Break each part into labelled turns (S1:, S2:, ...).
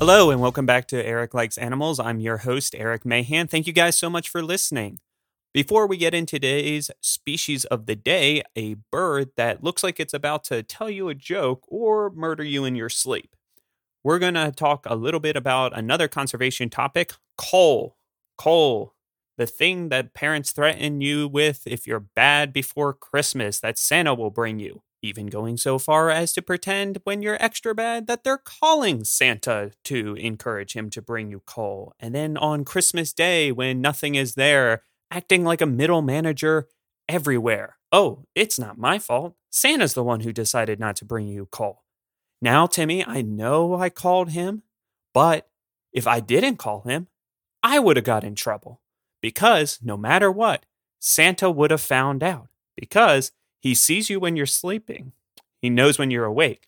S1: Hello, and welcome back to Eric Likes Animals. I'm your host, Eric Mahan. Thank you guys so much for listening. Before we get into today's species of the day, a bird that looks like it's about to tell you a joke or murder you in your sleep, we're going to talk a little bit about another conservation topic coal. Coal, the thing that parents threaten you with if you're bad before Christmas that Santa will bring you even going so far as to pretend when you're extra bad that they're calling Santa to encourage him to bring you coal. And then on Christmas Day, when nothing is there, acting like a middle manager everywhere. Oh, it's not my fault. Santa's the one who decided not to bring you coal. Now, Timmy, I know I called him, but if I didn't call him, I would have got in trouble. Because no matter what, Santa would have found out. Because he sees you when you're sleeping. He knows when you're awake.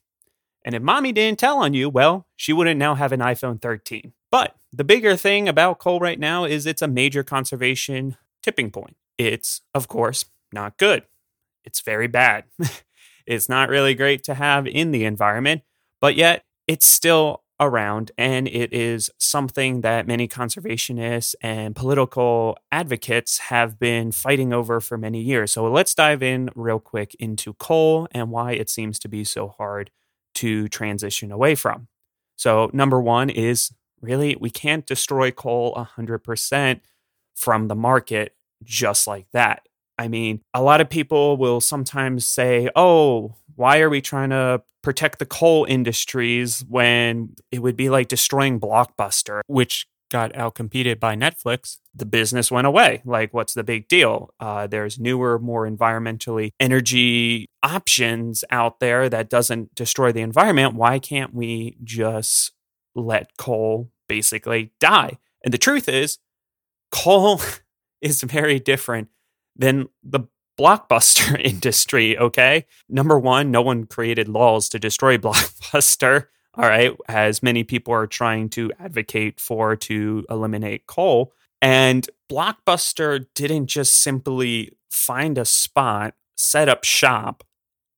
S1: And if mommy didn't tell on you, well, she wouldn't now have an iPhone 13. But the bigger thing about coal right now is it's a major conservation tipping point. It's, of course, not good. It's very bad. it's not really great to have in the environment, but yet it's still around, and it is something that many conservationists and political advocates have been fighting over for many years. So let's dive in real quick into coal and why it seems to be so hard to transition away from. So, number one is really, we can't destroy coal 100% from the market just like that. I mean, a lot of people will sometimes say, oh, why are we trying to protect the coal industries when it would be like destroying Blockbuster, which got outcompeted by Netflix? The business went away. Like, what's the big deal? Uh, there's newer, more environmentally energy options out there that doesn't destroy the environment. Why can't we just let coal basically die? And the truth is, coal is very different than the blockbuster industry, okay? Number one, no one created laws to destroy Blockbuster, all right, as many people are trying to advocate for to eliminate coal. And Blockbuster didn't just simply find a spot, set up shop,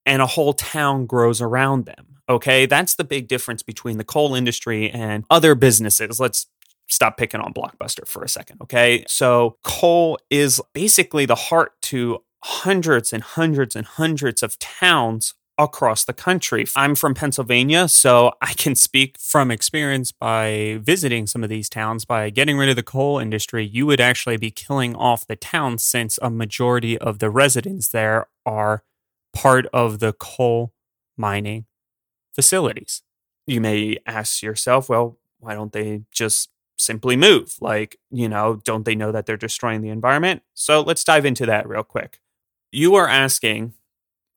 S1: and a whole town grows around them. Okay, that's the big difference between the coal industry and other businesses. Let's stop picking on Blockbuster for a second, okay? So, coal is basically the heart to hundreds and hundreds and hundreds of towns across the country. I'm from Pennsylvania, so I can speak from experience by visiting some of these towns. By getting rid of the coal industry, you would actually be killing off the town since a majority of the residents there are part of the coal mining facilities. You may ask yourself, well, why don't they just simply move? Like, you know, don't they know that they're destroying the environment? So let's dive into that real quick. You are asking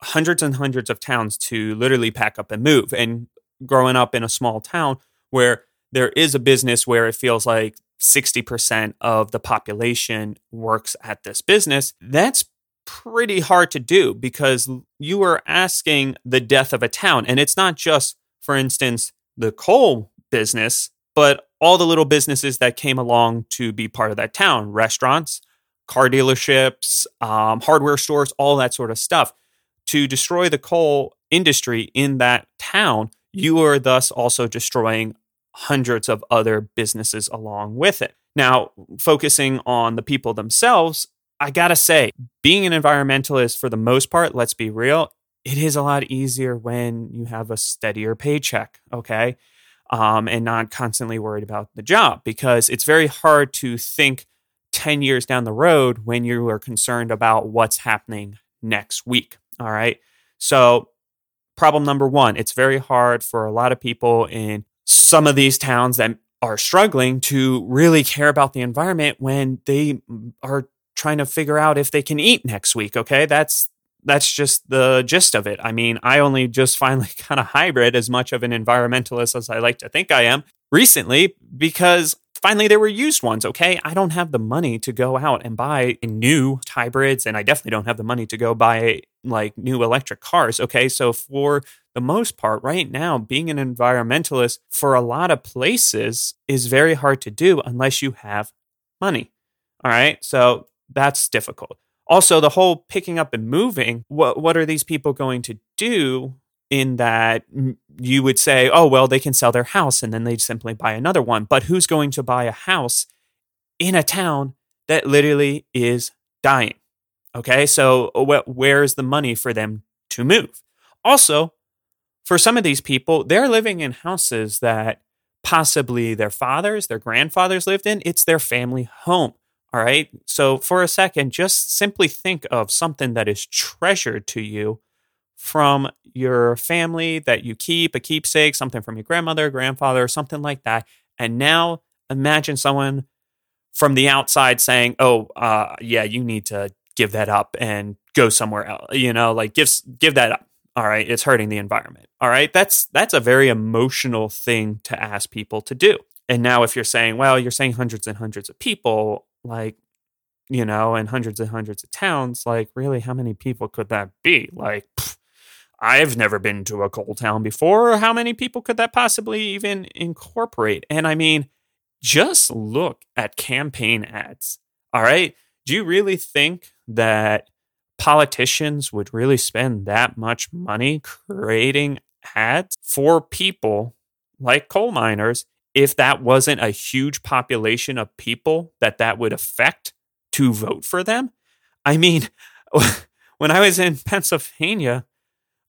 S1: hundreds and hundreds of towns to literally pack up and move. And growing up in a small town where there is a business where it feels like 60% of the population works at this business, that's pretty hard to do because you are asking the death of a town. And it's not just, for instance, the coal business, but all the little businesses that came along to be part of that town restaurants, car dealerships, um, hardware stores, all that sort of stuff. To destroy the coal industry in that town, you are thus also destroying hundreds of other businesses along with it. Now, focusing on the people themselves, I gotta say, being an environmentalist for the most part, let's be real, it is a lot easier when you have a steadier paycheck, okay? Um, and not constantly worried about the job because it's very hard to think 10 years down the road when you are concerned about what's happening next week. All right. So, problem number one, it's very hard for a lot of people in some of these towns that are struggling to really care about the environment when they are trying to figure out if they can eat next week. Okay. That's that's just the gist of it. I mean, I only just finally kind of hybrid as much of an environmentalist as I like to think I am recently because finally there were used ones okay? I don't have the money to go out and buy new hybrids and i definitely don't have the money to go buy like new electric cars okay? So for the most part right now being an environmentalist for a lot of places is very hard to do unless you have money all right? So that's difficult. Also the whole picking up and moving what what are these people going to do in that you would say, oh, well, they can sell their house and then they simply buy another one. But who's going to buy a house in a town that literally is dying? Okay, so uh, where's the money for them to move? Also, for some of these people, they're living in houses that possibly their fathers, their grandfathers lived in. It's their family home. All right. So for a second, just simply think of something that is treasured to you from your family that you keep, a keepsake, something from your grandmother, grandfather, something like that. And now imagine someone from the outside saying, "Oh, uh, yeah, you need to give that up and go somewhere else." You know, like give give that up. All right, it's hurting the environment. All right, that's that's a very emotional thing to ask people to do. And now if you're saying, well, you're saying hundreds and hundreds of people, like you know, and hundreds and hundreds of towns, like really how many people could that be? Like pff, I've never been to a coal town before. How many people could that possibly even incorporate? And I mean, just look at campaign ads. All right? Do you really think that politicians would really spend that much money creating ads for people like coal miners if that wasn't a huge population of people that that would affect to vote for them. I mean, when I was in Pennsylvania,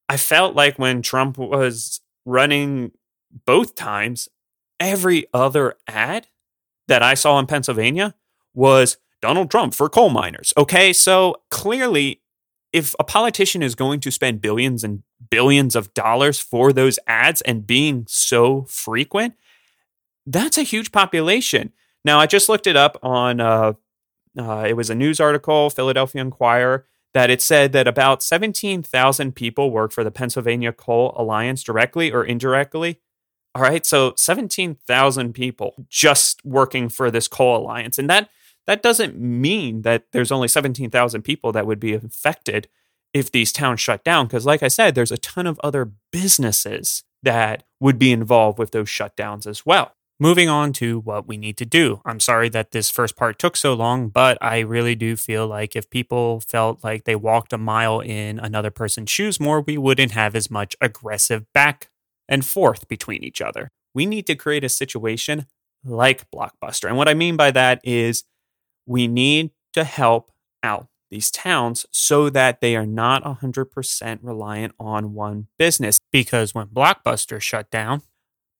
S1: I felt like when Trump was running both times, every other ad that I saw in Pennsylvania was Donald Trump for coal miners. Okay, so clearly, if a politician is going to spend billions and billions of dollars for those ads and being so frequent, that's a huge population. Now, I just looked it up on, uh, uh, it was a news article, Philadelphia Inquirer, that it said that about 17,000 people work for the Pennsylvania Coal Alliance directly or indirectly. All right, so 17,000 people just working for this coal alliance. And that that doesn't mean that there's only 17,000 people that would be affected if these towns shut down. Because, like I said, there's a ton of other businesses that would be involved with those shutdowns as well. Moving on to what we need to do. I'm sorry that this first part took so long, but I really do feel like if people felt like they walked a mile in another person's shoes more, we wouldn't have as much aggressive back and forth between each other. We need to create a situation like Blockbuster. And what I mean by that is we need to help out these towns so that they are not 100% reliant on one business. Because when Blockbuster shut down,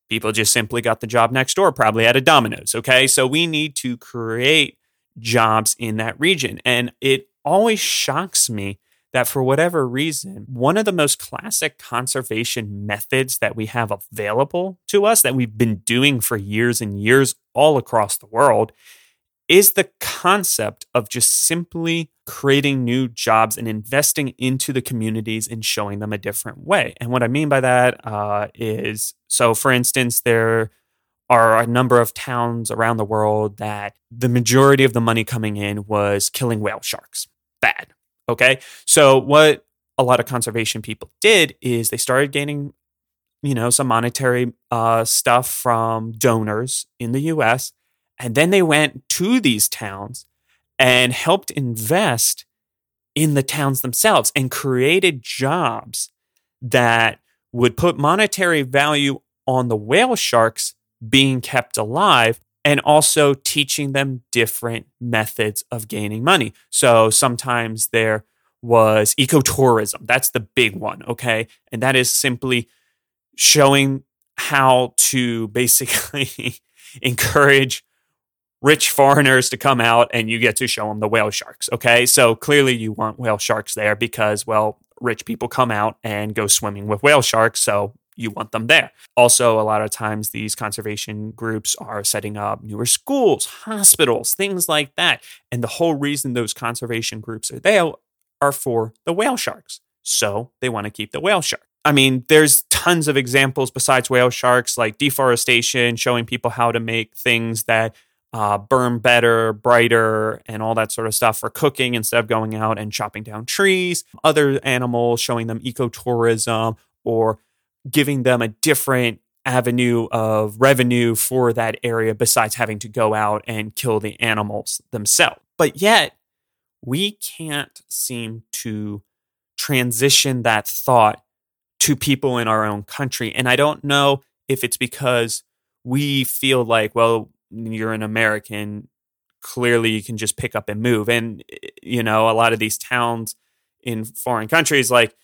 S1: people just simply got the job next door, probably at a Domino's. Okay. So we need to create jobs in that region. And it always shocks me that for whatever reason, one of the most classic conservation methods that we have available to us that we've been doing for years and years all across the world is the concept of just simply creating new jobs and investing into the communities and showing them a different way. And what I mean by that uh, is so, for instance, there are a number of towns around the world that the majority of the money coming in was killing whale sharks. Bad. Okay. So, what a lot of conservation people did is they started gaining, you know, some monetary uh, stuff from donors in the US and then they went to these towns and helped invest in the towns themselves and created jobs that would put monetary value on the whale sharks being kept alive and also teaching them different methods of gaining money. So sometimes there was ecotourism. That's the big one, okay? And that is simply showing how to basically encourage rich foreigners to come out and you get to show them the whale sharks. Okay. So clearly you want whale sharks there because, well, rich people come out and go swimming with whale sharks. So you want them there. Also, a lot of times these conservation groups are setting up newer schools, hospitals, things like that. And the whole reason those conservation groups are there are for the whale sharks. So they want to keep the whale shark. I mean, there's tons of examples besides whale sharks, like deforestation, showing people how to make things that uh, burn better, brighter, and all that sort of stuff for cooking instead of going out and chopping down trees. Other animals, showing them ecotourism or giving them a different avenue of revenue for that area besides having to go out and kill the animals themselves. But yet, we can't seem to transition that thought to people in our own country. And I don't know if it's because we feel like, well, you're an American, clearly you can just pick up and move. And, eh, you know, a lot of these towns in foreign countries, like,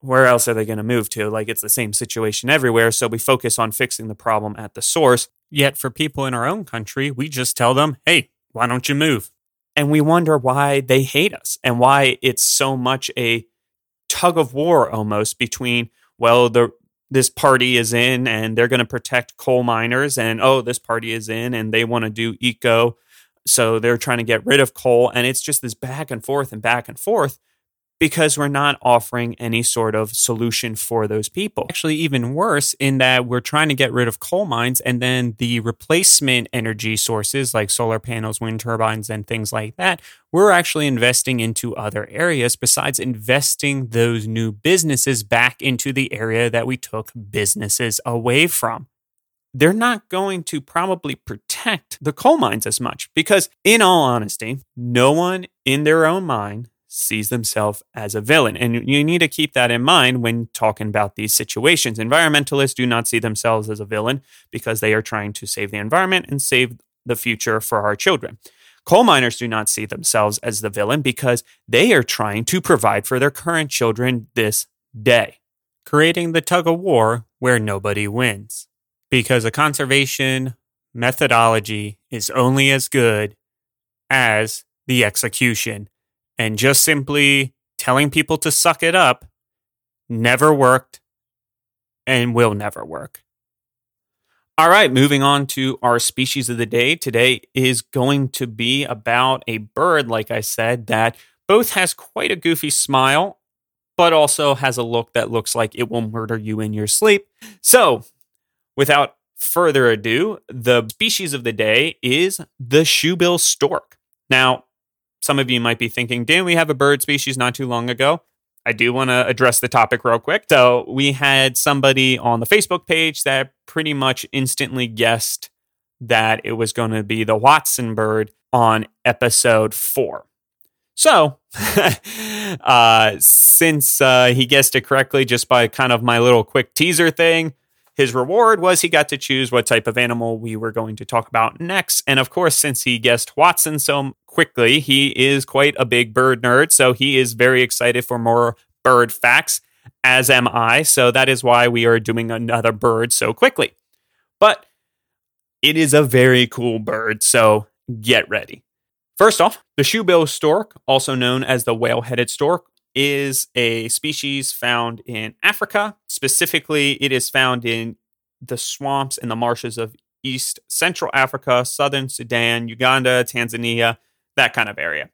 S1: where else are they going to move to? Like, it's the same situation everywhere. So we focus on fixing the problem at the source. Yet for people in our own country, we just tell them, hey, why don't you move? And we wonder why they hate us and why it's so much a tug of war almost between, well, the this party is in and they're going to protect coal miners and oh this party is in and they want to do eco. So they're trying to get rid of coal and it's just this back and forth and back and forth because we're not offering any sort of solution for those people. Actually, even worse, in that we're trying to get rid of coal mines and then the replacement energy sources like solar panels, wind turbines, and things like that, we're actually investing into other areas besides investing those new businesses back into the area that we took businesses away from they're not going to probably protect the coal mines as much because, in all honesty, no one in their own mind sees themselves as a villain. And you need to keep that in mind when talking about these situations. Environmentalists do not see themselves as a villain because they are trying to save the environment and save the future for our children. Coal miners do not see themselves as the villain because they are trying to provide for their current children this day, creating the tug of war where nobody wins. Because a conservation methodology is only as good as the execution and just simply telling people to suck it up never worked and will never work. All right, moving on to our species of the day. Today is going to be about a bird, like I said, that both has quite a goofy smile, but also has a look that looks like it will murder you in your sleep. So, without further ado, the species of the day is the shoebill stork. Now, some of you might be thinking, didn't we have a bird species not too long ago? I do want to address the topic real quick. So, we had somebody on the Facebook page that pretty much instantly guessed that it was going to be the hoatzin bird on episode four. So, uh, since uh, he guessed it correctly just by kind of my little quick teaser thing, his reward was he got to choose what type of animal we were going to talk about next. And of course, since he guessed hoatzin so quickly, he is quite a big bird nerd. So he is very excited for more bird facts, as am I. So that is why we are doing another bird so quickly. But it is a very cool bird. So get ready. First off, the shoebill stork, also known as the whale headed stork, is a species found in Africa. Specifically, it is found in the swamps and the marshes of East Central Africa, Southern Sudan, Uganda, Tanzania, that kind of area.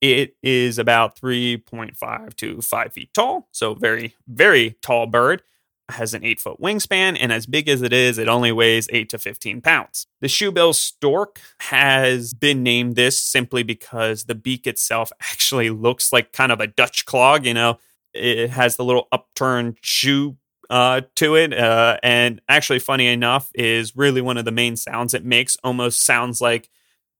S1: It is about 3.5 to 5 feet tall, so very, very tall bird has an eight foot wingspan, and as big as it is, it only weighs eight to 15 pounds. The shoebill stork has been named this simply because the beak itself actually looks like kind of a Dutch clog. You know, it has the little upturned shoe uh, to it. Uh, and actually, funny enough, is really one of the main sounds it makes. Almost sounds like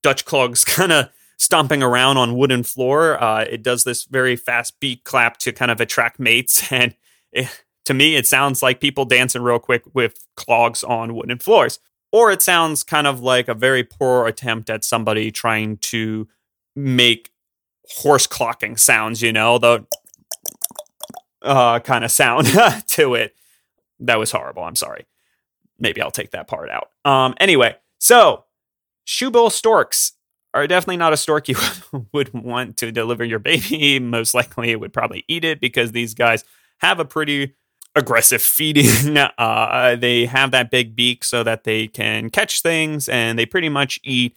S1: Dutch clogs kind of stomping around on wooden floor. Uh, it does this very fast beat clap to kind of attract mates, and it, to me, it sounds like people dancing real quick with clogs on wooden floors. Or it sounds kind of like a very poor attempt at somebody trying to make horse clocking sounds, you know, the uh, kind of sound to it. That was horrible. I'm sorry. Maybe I'll take that part out. Um, anyway, so shoebill storks are definitely not a stork you would want to deliver your baby. Most likely, it would probably eat it because these guys have a pretty aggressive feeding. Uh, they have that big beak so that they can catch things, and they pretty much eat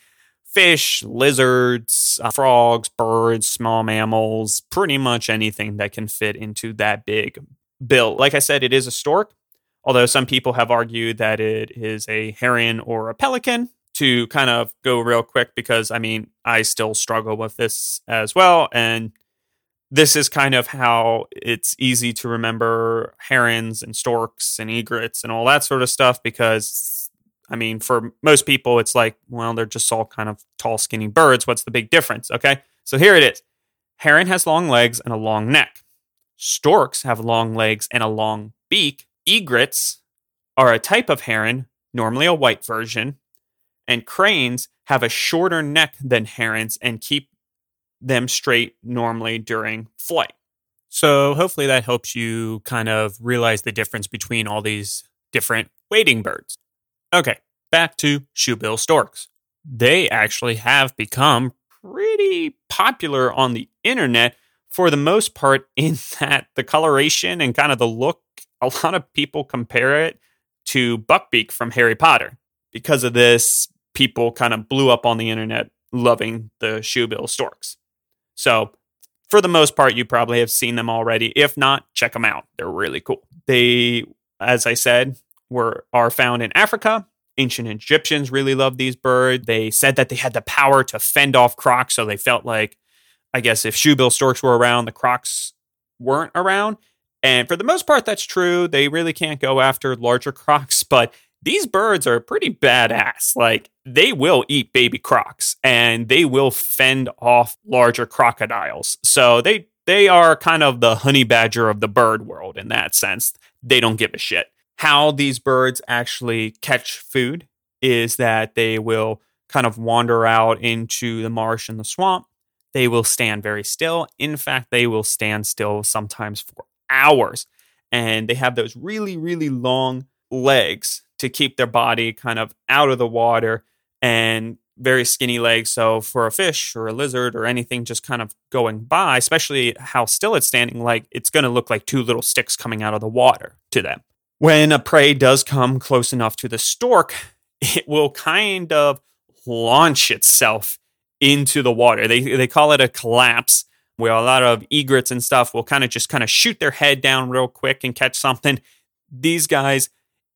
S1: fish, lizards, uh, frogs, birds, small mammals, pretty much anything that can fit into that big bill. Like I said, it is a stork, although some people have argued that it is a heron or a pelican. To kind of go real quick, because I mean, I still struggle with this as well. And this is kind of how it's easy to remember herons and storks and egrets and all that sort of stuff because I mean, for most people, it's like, well, they're just all kind of tall, skinny birds. What's the big difference? Okay. So here it is Heron has long legs and a long neck. Storks have long legs and a long beak. Egrets are a type of heron, normally a white version, and cranes have a shorter neck than herons and keep them straight normally during flight. So, hopefully, that helps you kind of realize the difference between all these different wading birds. Okay, back to shoebill storks. They actually have become pretty popular on the internet for the most part, in that the coloration and kind of the look, a lot of people compare it to Buckbeak from Harry Potter. Because of this, people kind of blew up on the internet loving the shoebill storks. So, for the most part, you probably have seen them already. If not, check them out. They're really cool. They, as I said, were are found in Africa. Ancient Egyptians really loved these birds. They said that they had the power to fend off crocs, so they felt like, I guess, if shoebill storks were around, the crocs weren't around. And for the most part, that's true. They really can't go after larger crocs, but these birds are pretty badass. Like they will eat baby crocs and they will fend off larger crocodiles. So they they are kind of the honey badger of the bird world in that sense. They don't give a shit. How these birds actually catch food is that they will kind of wander out into the marsh and the swamp. They will stand very still. In fact, they will stand still sometimes for hours. And they have those really, really long legs to keep their body kind of out of the water and very skinny legs. So for a fish or a lizard or anything just kind of going by, especially how still it's standing, like it's going to look like two little sticks coming out of the water to them. When a prey does come close enough to the stork, it will kind of launch itself into the water. They they call it a collapse, where a lot of egrets and stuff will kind of just kind of shoot their head down real quick and catch something. These guys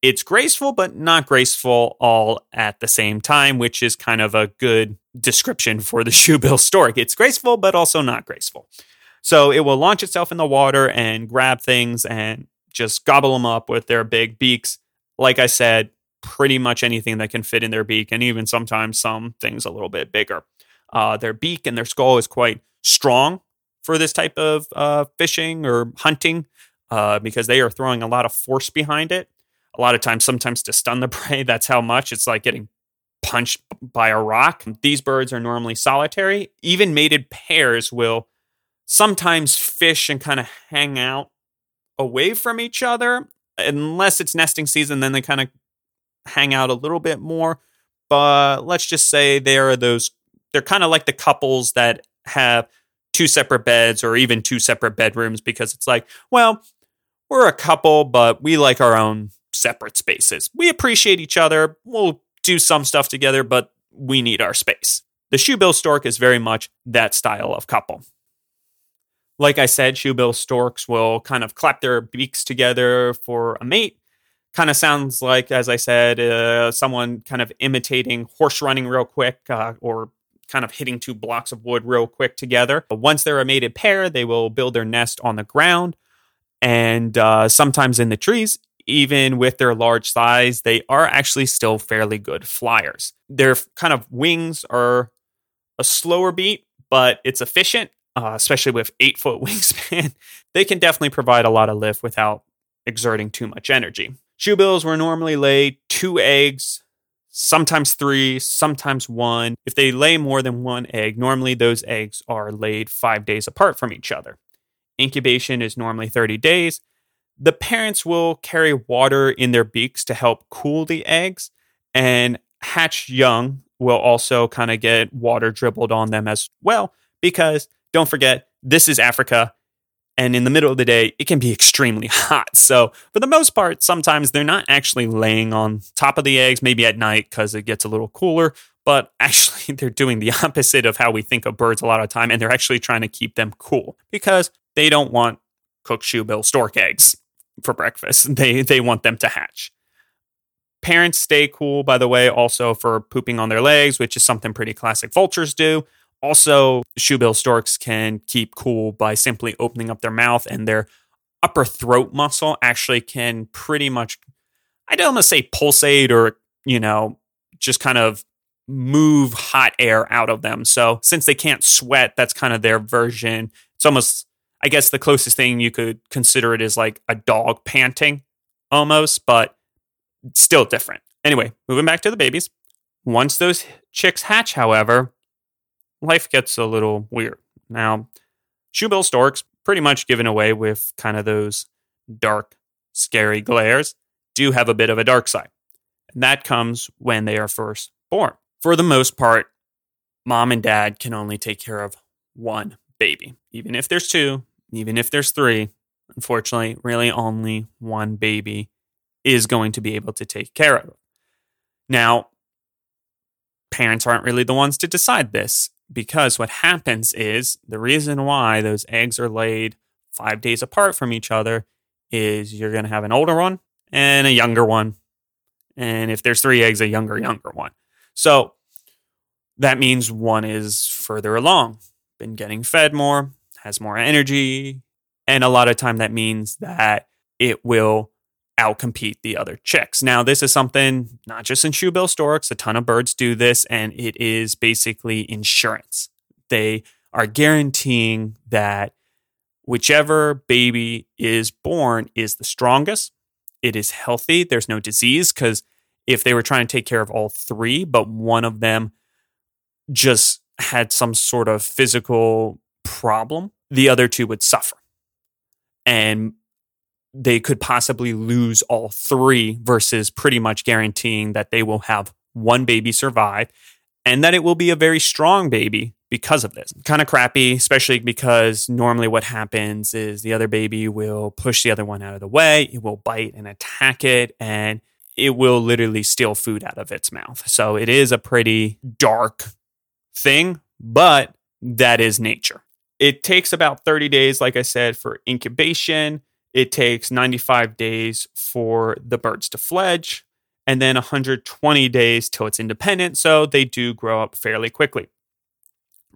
S1: it's graceful, but not graceful all at the same time, which is kind of a good description for the shoebill stork. It's graceful, but also not graceful. So it will launch itself in the water and grab things and just gobble them up with their big beaks. Like I said, pretty much anything that can fit in their beak, and even sometimes some things a little bit bigger. Uh, their beak and their skull is quite strong for this type of uh, fishing or hunting uh, because they are throwing a lot of force behind it a lot of times, sometimes to stun the prey. That's how much it's like getting punched by a rock. These birds are normally solitary. Even mated pairs will sometimes fish and kind of hang out away from each other. Unless it's nesting season, then they kind of hang out a little bit more. But let's just say they are those, they're kind of like the couples that have two separate beds or even two separate bedrooms because it's like, well, we're a couple, but we like our own separate spaces. We appreciate each other. We'll do some stuff together, but we need our space. The shoebill stork is very much that style of couple. Like I said, shoebill storks will kind of clap their beaks together for a mate. Kind of sounds like, as I said, uh, someone kind of imitating horse running real quick uh, or kind of hitting two blocks of wood real quick together. But Once they're a mated pair, they will build their nest on the ground and uh, sometimes in the trees even with their large size, they are actually still fairly good flyers. Their kind of wings are a slower beat, but it's efficient, uh, especially with eight foot wingspan. they can definitely provide a lot of lift without exerting too much energy. Shoebills will normally lay two eggs, sometimes three, sometimes one. If they lay more than one egg, normally those eggs are laid five days apart from each other. Incubation is normally 30 days, the parents will carry water in their beaks to help cool the eggs, and hatch young will also kind of get water dribbled on them as well. Because don't forget, this is Africa, and in the middle of the day, it can be extremely hot. So, for the most part, sometimes they're not actually laying on top of the eggs, maybe at night because it gets a little cooler. But actually, they're doing the opposite of how we think of birds a lot of time, and they're actually trying to keep them cool because they don't want cooked shoebill stork eggs for breakfast. They they want them to hatch. Parents stay cool, by the way, also for pooping on their legs, which is something pretty classic vultures do. Also, shoebill storks can keep cool by simply opening up their mouth and their upper throat muscle actually can pretty much I don't want to say pulsate or, you know, just kind of move hot air out of them. So since they can't sweat, that's kind of their version. It's almost I guess the closest thing you could consider it is like a dog panting. almost, but still different. Anyway, moving back to the babies. Once those chicks hatch, however, life gets a little weird. Now, shoebill storks, pretty much given away with kind of those dark, scary glares, do have a bit of a dark side. And that comes when they are first born. For the most part, mom and dad can only take care of one baby. Even if there's two, even if there's three, unfortunately, really only one baby is going to be able to take care of. Now, parents aren't really the ones to decide this because what happens is the reason why those eggs are laid five days apart from each other is you're going to have an older one and a younger one. And if there's three eggs, a younger, younger one. So that means one is further along, been getting fed more, has more energy. And a lot of time that means that it will outcompete the other chicks. Now, this is something not just in shoebill storks, a ton of birds do this, and it is basically insurance. They are guaranteeing that whichever baby is born is the strongest, it is healthy, there's no disease, because if they were trying to take care of all three, but one of them just had some sort of physical problem, the other two would suffer. And they could possibly lose all three versus pretty much guaranteeing that they will have one baby survive and that it will be a very strong baby because of this. Kind of crappy, especially because normally what happens is the other baby will push the other one out of the way, it will bite and attack it, and it will literally steal food out of its mouth. So it is a pretty dark thing, but that is nature. It takes about 30 days, like I said, for incubation. It takes 95 days for the birds to fledge, and then 120 days till it's independent. So they do grow up fairly quickly.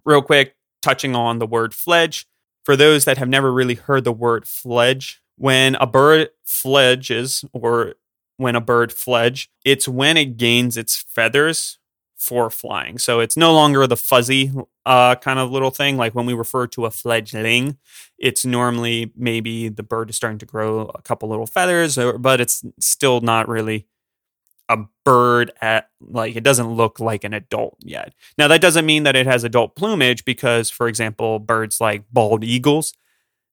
S1: Real quick, touching on the word fledge. For those that have never really heard the word fledge, when a bird fledges or when a bird fledge, it's when it gains its feathers for flying. So it's no longer the fuzzy uh, kind of little thing. Like when we refer to a fledgling, it's normally maybe the bird is starting to grow a couple little feathers, or, but it's still not really a bird at like it doesn't look like an adult yet. Now that doesn't mean that it has adult plumage because for example, birds like bald eagles,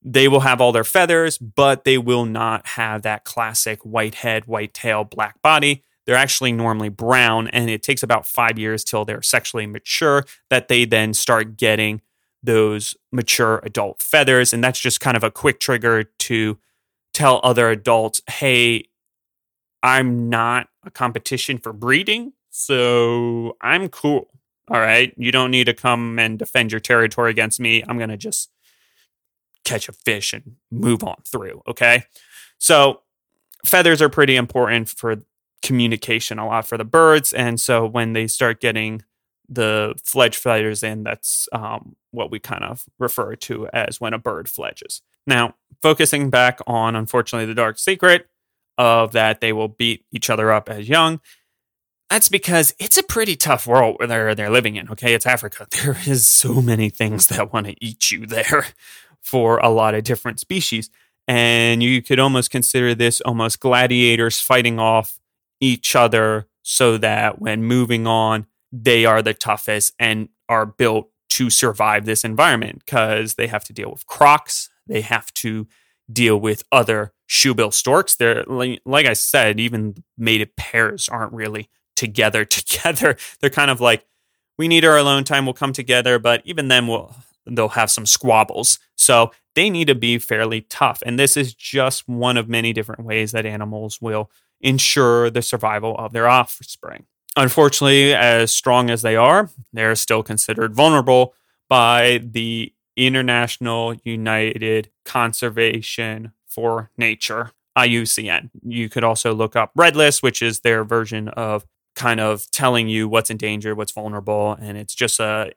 S1: they will have all their feathers, but they will not have that classic white head, white tail, black body they're actually normally brown, and it takes about five years till they're sexually mature that they then start getting those mature adult feathers. And that's just kind of a quick trigger to tell other adults, hey, I'm not a competition for breeding, so I'm cool. All right. You don't need to come and defend your territory against me. I'm going to just catch a fish and move on through. Okay. So feathers are pretty important for communication a lot for the birds. And so when they start getting the fledge fighters in, that's um, what we kind of refer to as when a bird fledges. Now, focusing back on, unfortunately, the dark secret of that they will beat each other up as young. That's because it's a pretty tough world where they're, they're living in. Okay, it's Africa. There is so many things that want to eat you there for a lot of different species. And you could almost consider this almost gladiators fighting off each other so that when moving on, they are the toughest and are built to survive this environment because they have to deal with crocs. They have to deal with other shoebill storks. They're like I said, even mated pairs aren't really together together. They're kind of like, we need our alone time, we'll come together, but even then we'll they'll have some squabbles. So they need to be fairly tough. And this is just one of many different ways that animals will ensure the survival of their offspring. Unfortunately, as strong as they are, they're still considered vulnerable by the International United Conservation for Nature, IUCN. You could also look up Red List, which is their version of kind of telling you what's in danger, what's vulnerable, and it's just a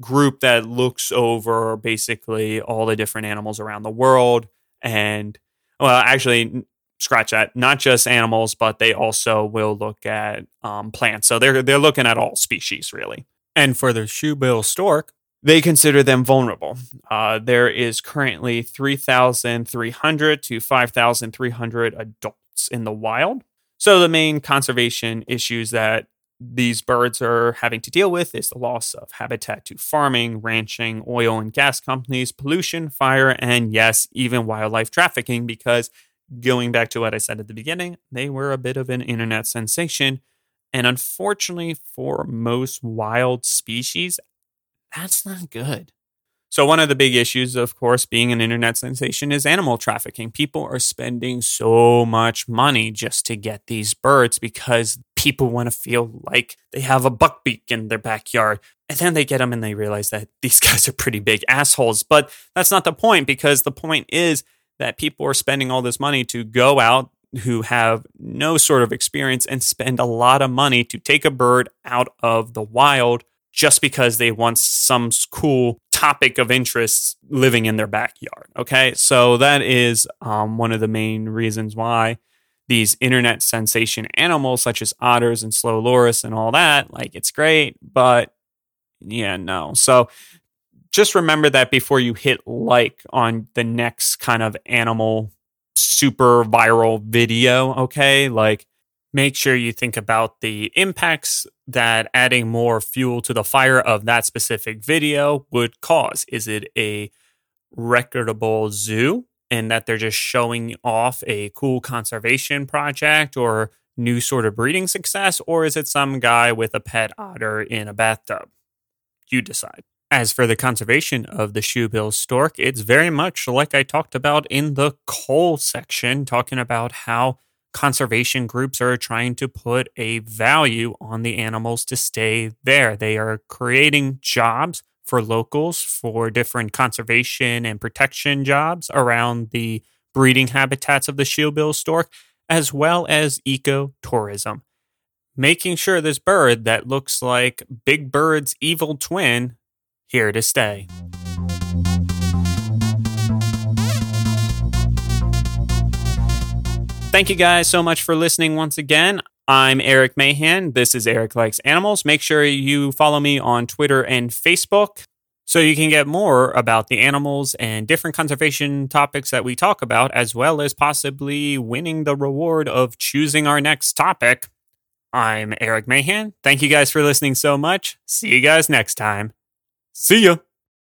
S1: group that looks over basically all the different animals around the world and well actually scratch that not just animals but they also will look at um, plants so they're they're looking at all species really and for the shoebill stork they consider them vulnerable. Uh, there is currently 3,300 to 5,300 adults in the wild. So the main conservation issues that these birds are having to deal with is the loss of habitat to farming, ranching, oil and gas companies, pollution, fire, and yes, even wildlife trafficking. Because going back to what I said at the beginning, they were a bit of an internet sensation. And unfortunately, for most wild species, that's not good. So, one of the big issues, of course, being an internet sensation is animal trafficking. People are spending so much money just to get these birds because people want to feel like they have a buckbeak in their backyard. And then they get them and they realize that these guys are pretty big assholes. But that's not the point because the point is that people are spending all this money to go out who have no sort of experience and spend a lot of money to take a bird out of the wild just because they want some cool topic of interest living in their backyard. Okay. So that is um, one of the main reasons why these internet sensation animals, such as otters and slow loris and all that, like it's great, but yeah, no. So just remember that before you hit like on the next kind of animal super viral video. Okay. Like, make sure you think about the impacts that adding more fuel to the fire of that specific video would cause. Is it a recordable zoo and that they're just showing off a cool conservation project or new sort of breeding success? Or is it some guy with a pet otter in a bathtub? You decide. As for the conservation of the shoebill stork, it's very much like I talked about in the coal section, talking about how conservation groups are trying to put a value on the animals to stay there. They are creating jobs for locals for different conservation and protection jobs around the breeding habitats of the shoebill stork, as well as ecotourism. Making sure this bird that looks like Big Bird's evil twin here to stay. Thank you guys so much for listening once again. I'm Eric Mahan. This is Eric Likes Animals. Make sure you follow me on Twitter and Facebook so you can get more about the animals and different conservation topics that we talk about, as well as possibly winning the reward of choosing our next topic. I'm Eric Mahan. Thank you guys for listening so much. See you guys next time. See ya.